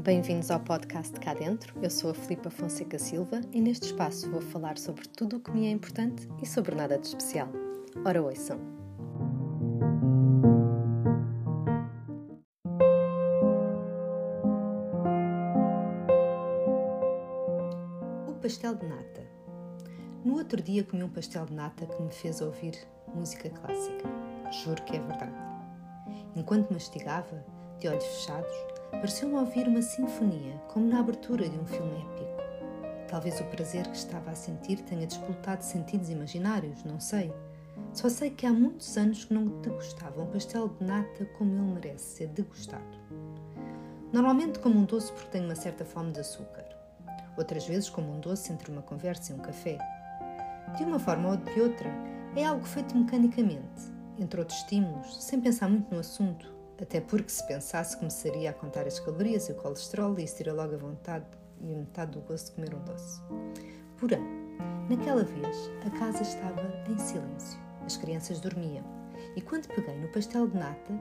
Bem-vindos ao podcast Cá Dentro. Eu sou a Filipa Fonseca Silva e neste espaço vou falar sobre tudo o que me é importante e sobre nada de especial. Ora, ouçam! O pastel de nata. No outro dia comi um pastel de nata que me fez ouvir música clássica. Juro que é verdade. Enquanto mastigava, de olhos fechados, pareceu-me ouvir uma sinfonia, como na abertura de um filme épico. Talvez o prazer que estava a sentir tenha despoltado sentidos imaginários, não sei. Só sei que há muitos anos que não degustava um pastel de nata como ele merece ser degustado. Normalmente como um doce porque tenho uma certa fome de açúcar. Outras vezes como um doce entre uma conversa e um café. De uma forma ou de outra, é algo feito mecanicamente, entre outros estímulos, sem pensar muito no assunto, até porque se pensasse começaria a contar as calorias e o colesterol e isso logo a vontade e metade do gosto de comer um doce. Porém, naquela vez a casa estava em silêncio, as crianças dormiam e quando peguei no pastel de nata,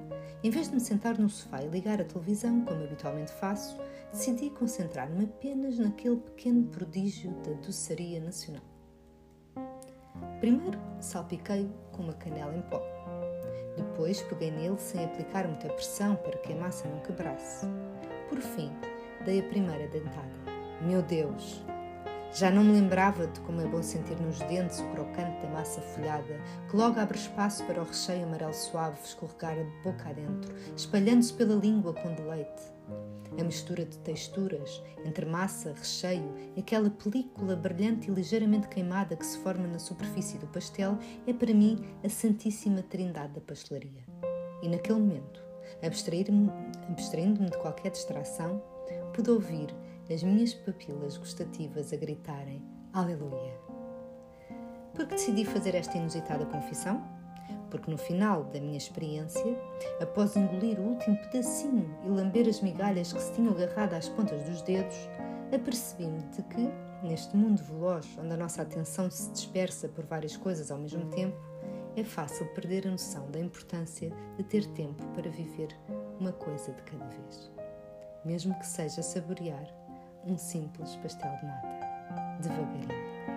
em vez de me sentar no sofá e ligar a televisão, como habitualmente faço, decidi concentrar-me apenas naquele pequeno prodígio da doçaria nacional. Primeiro salpiquei com uma canela em pó. Depois peguei nele sem aplicar muita pressão para que a massa não quebrasse. Por fim, dei a primeira dentada. Meu Deus! Já não me lembrava de como é bom sentir nos dentes o crocante da massa folhada, que logo abre espaço para o recheio amarelo suave escorregar a boca adentro, espalhando-se pela língua com deleite. A mistura de texturas entre massa, recheio e aquela película brilhante e ligeiramente queimada que se forma na superfície do pastel é para mim a santíssima trindade da pastelaria. E naquele momento, abstraindo-me de qualquer distração, pude ouvir as minhas papilas gustativas a gritarem Aleluia. Por que decidi fazer esta inusitada confissão? Porque no final da minha experiência, após engolir o último pedacinho e lamber as migalhas que se tinham agarrado às pontas dos dedos, apercebi-me de que, neste mundo veloz onde a nossa atenção se dispersa por várias coisas ao mesmo tempo, é fácil perder a noção da importância de ter tempo para viver uma coisa de cada vez. Mesmo que seja saborear um simples pastel de nata, devagarinho.